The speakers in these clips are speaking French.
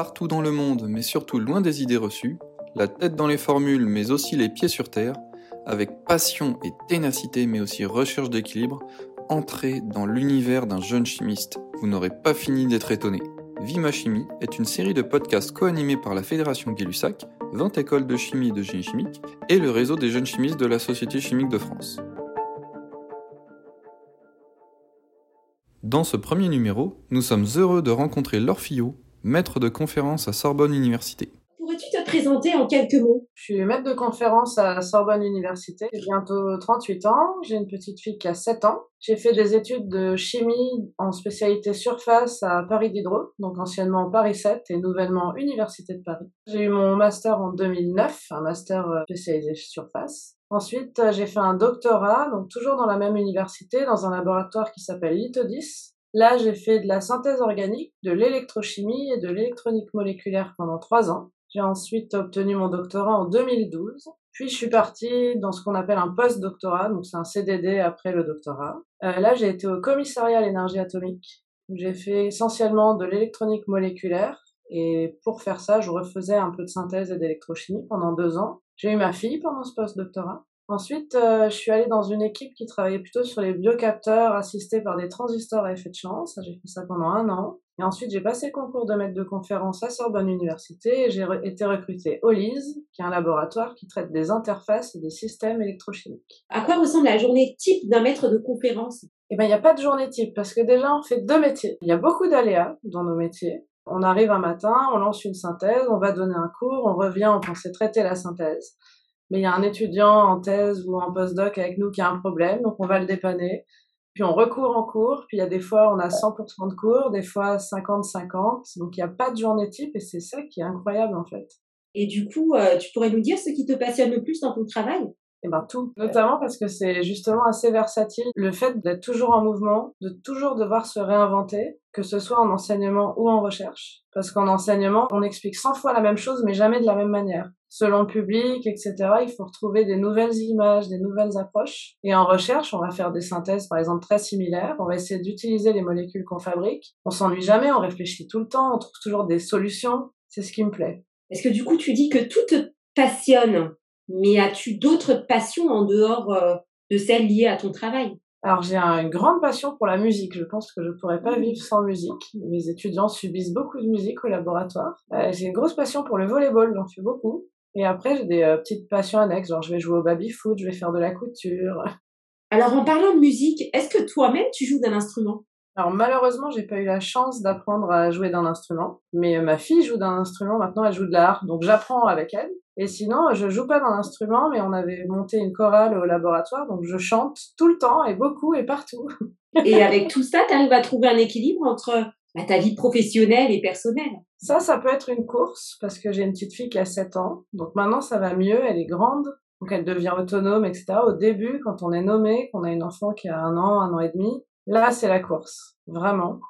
partout dans le monde, mais surtout loin des idées reçues, la tête dans les formules, mais aussi les pieds sur terre, avec passion et ténacité, mais aussi recherche d'équilibre, entrez dans l'univers d'un jeune chimiste. Vous n'aurez pas fini d'être étonné. Vima Chimie est une série de podcasts co-animés par la Fédération Gay-Lussac, 20 écoles de chimie et de génie chimique, et le réseau des jeunes chimistes de la Société chimique de France. Dans ce premier numéro, nous sommes heureux de rencontrer Laure Fillot, maître de conférence à Sorbonne Université. Pourrais-tu te présenter en quelques mots? Je suis maître de conférence à Sorbonne Université. J'ai bientôt 38 ans. J'ai une petite fille qui a 7 ans. J'ai fait des études de chimie en spécialité surface à Paris Diderot, donc anciennement Paris 7 et nouvellement Université de Paris. J'ai eu mon master en 2009, un master euh, spécialisé surface. Ensuite, euh, j'ai fait un doctorat, donc toujours dans la même université, dans un laboratoire qui s'appelle Lithodis. Là, j'ai fait de la synthèse organique, de l'électrochimie et de l'électronique moléculaire pendant trois ans. J'ai ensuite obtenu mon doctorat en 2012. Puis je suis partie dans ce qu'on appelle un post-doctorat, donc c'est un CDD après le doctorat. Euh, là, j'ai été au commissariat à l'énergie atomique. J'ai fait essentiellement de l'électronique moléculaire. Et pour faire ça, je refaisais un peu de synthèse et d'électrochimie pendant deux ans. J'ai eu ma fille pendant ce post-doctorat. Ensuite, euh, je suis allée dans une équipe qui travaillait plutôt sur les biocapteurs assistés par des transistors à effet de. Ça, j'ai fait ça pendant un an. Et ensuite, j'ai passé le concours de maître de conférence à Sorbonne Université et j'ai été recrutée au LIS, qui est un laboratoire qui traite des interfaces et des systèmes électrochimiques. À quoi ressemble la journée type d'un maître de conférence? Eh ben, il n'y a pas de journée type parce que déjà, on fait deux métiers. Il y a beaucoup d'aléas dans nos métiers. On arrive un matin, on lance une synthèse, on va donner un cours, on revient, on pensait traiter la synthèse mais il y a un étudiant en thèse ou en postdoc avec nous qui a un problème, donc on va le dépanner. Puis on recourt en cours, puis il y a des fois on a 100% de cours, des fois 50-50, donc il n'y a pas de journée type et c'est ça qui est incroyable en fait. Et du coup, euh, tu pourrais nous dire ce qui te passionne le plus dans ton travail? Eh ben tout, notamment parce que c'est justement assez versatile. Le fait d'être toujours en mouvement, de toujours devoir se réinventer, que ce soit en enseignement ou en recherche. Parce qu'en enseignement, on explique 100 fois la même chose, mais jamais de la même manière. Selon le public, etc., il faut retrouver des nouvelles images, des nouvelles approches. Et en recherche, on va faire des synthèses, par exemple, très similaires. On va essayer d'utiliser les molécules qu'on fabrique. On s'ennuie jamais, on réfléchit tout le temps, on trouve toujours des solutions. C'est ce qui me plaît. Est-ce que du coup, tu dis que tout te passionne mais as-tu d'autres passions en dehors euh, de celles liées à ton travail? Alors j'ai une grande passion pour la musique. Je pense que je pourrais pas vivre sans musique. Mes étudiants subissent beaucoup de musique au laboratoire. Euh, j'ai une grosse passion pour le volleyball, j'en fais beaucoup. Et après j'ai des euh, petites passions annexes, genre je vais jouer au baby foot, je vais faire de la couture. Alors en parlant de musique, est-ce que toi-même tu joues d'un instrument? Alors malheureusement, j'ai pas eu la chance d'apprendre à jouer d'un instrument, mais ma fille joue d'un instrument maintenant, elle joue de l'art, donc j'apprends avec elle. Et sinon, je joue pas d'un instrument, mais on avait monté une chorale au laboratoire, donc je chante tout le temps et beaucoup et partout. et avec tout ça, tu arrives à trouver un équilibre entre bah, ta vie professionnelle et personnelle Ça, ça peut être une course, parce que j'ai une petite fille qui a 7 ans, donc maintenant ça va mieux, elle est grande, donc elle devient autonome, etc. Au début, quand on est nommé, qu'on a une enfant qui a un an, un an et demi, là c'est la course, vraiment.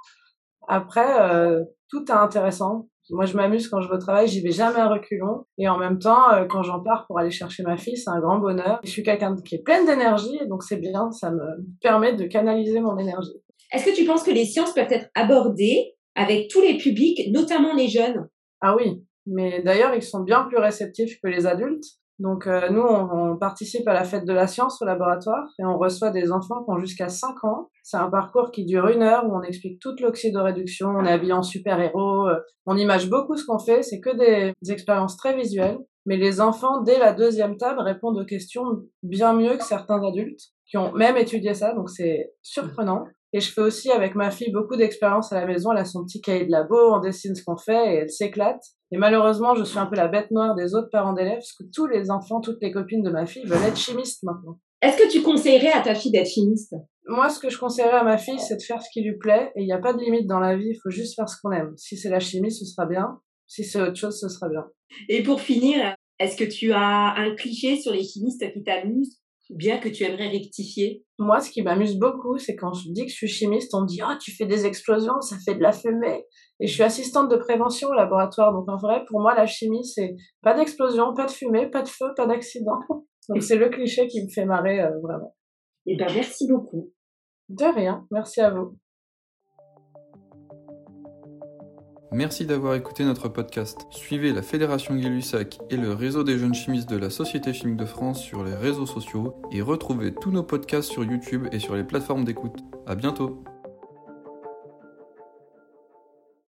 Après, euh, tout est intéressant. Moi, je m'amuse quand je vais au travail, j'y vais jamais à reculons. Et en même temps, euh, quand j'en pars pour aller chercher ma fille, c'est un grand bonheur. Je suis quelqu'un qui est pleine d'énergie, donc c'est bien, ça me permet de canaliser mon énergie. Est-ce que tu penses que les sciences peuvent être abordées avec tous les publics, notamment les jeunes? Ah oui, mais d'ailleurs, ils sont bien plus réceptifs que les adultes. Donc euh, nous, on, participe à la fête de la science au laboratoire et on reçoit des enfants qui ont jusqu'à 5 ans. C'est un parcours qui dure une heure où on explique toute l'oxydoréduction, on est habillé en super-héros, euh, on image beaucoup ce qu'on fait, c'est que des, des, expériences très visuelles. Mais les enfants, dès la deuxième table, répondent aux questions bien mieux que certains adultes qui ont même étudié ça, donc c'est surprenant. Et je fais aussi avec ma fille beaucoup d'expériences à la maison. Elle a son petit cahier de labo, on dessine ce qu'on fait et elle s'éclate. Et malheureusement, je suis un peu la bête noire des autres parents d'élèves parce que tous les enfants, toutes les copines de ma fille veulent être chimistes maintenant. Est-ce que tu conseillerais à ta fille d'être chimiste? Moi, ce que je conseillerais à ma fille, c'est de faire ce qui lui plaît. Et il n'y a pas de limite dans la vie, il faut juste faire ce qu'on aime. Si c'est la chimie, ce sera bien. Si c'est autre chose, ce sera bien. Et pour finir, est-ce que tu as un cliché sur les chimistes qui t'amuse bien que tu aimerais rectifier Moi, ce qui m'amuse beaucoup, c'est quand je dis que je suis chimiste, on me dit « Oh, tu fais des explosions, ça fait de la fumée !» Et je suis assistante de prévention au laboratoire, donc en vrai, pour moi, la chimie, c'est pas d'explosion, pas de fumée, pas de feu, pas d'accident. Donc c'est le cliché qui me fait marrer, euh, vraiment. Eh bien, merci beaucoup. De rien, merci à vous. Merci d'avoir écouté notre podcast. Suivez la Fédération Gay-Lussac et le réseau des jeunes chimistes de la Société chimique de France sur les réseaux sociaux et retrouvez tous nos podcasts sur YouTube et sur les plateformes d'écoute. À bientôt!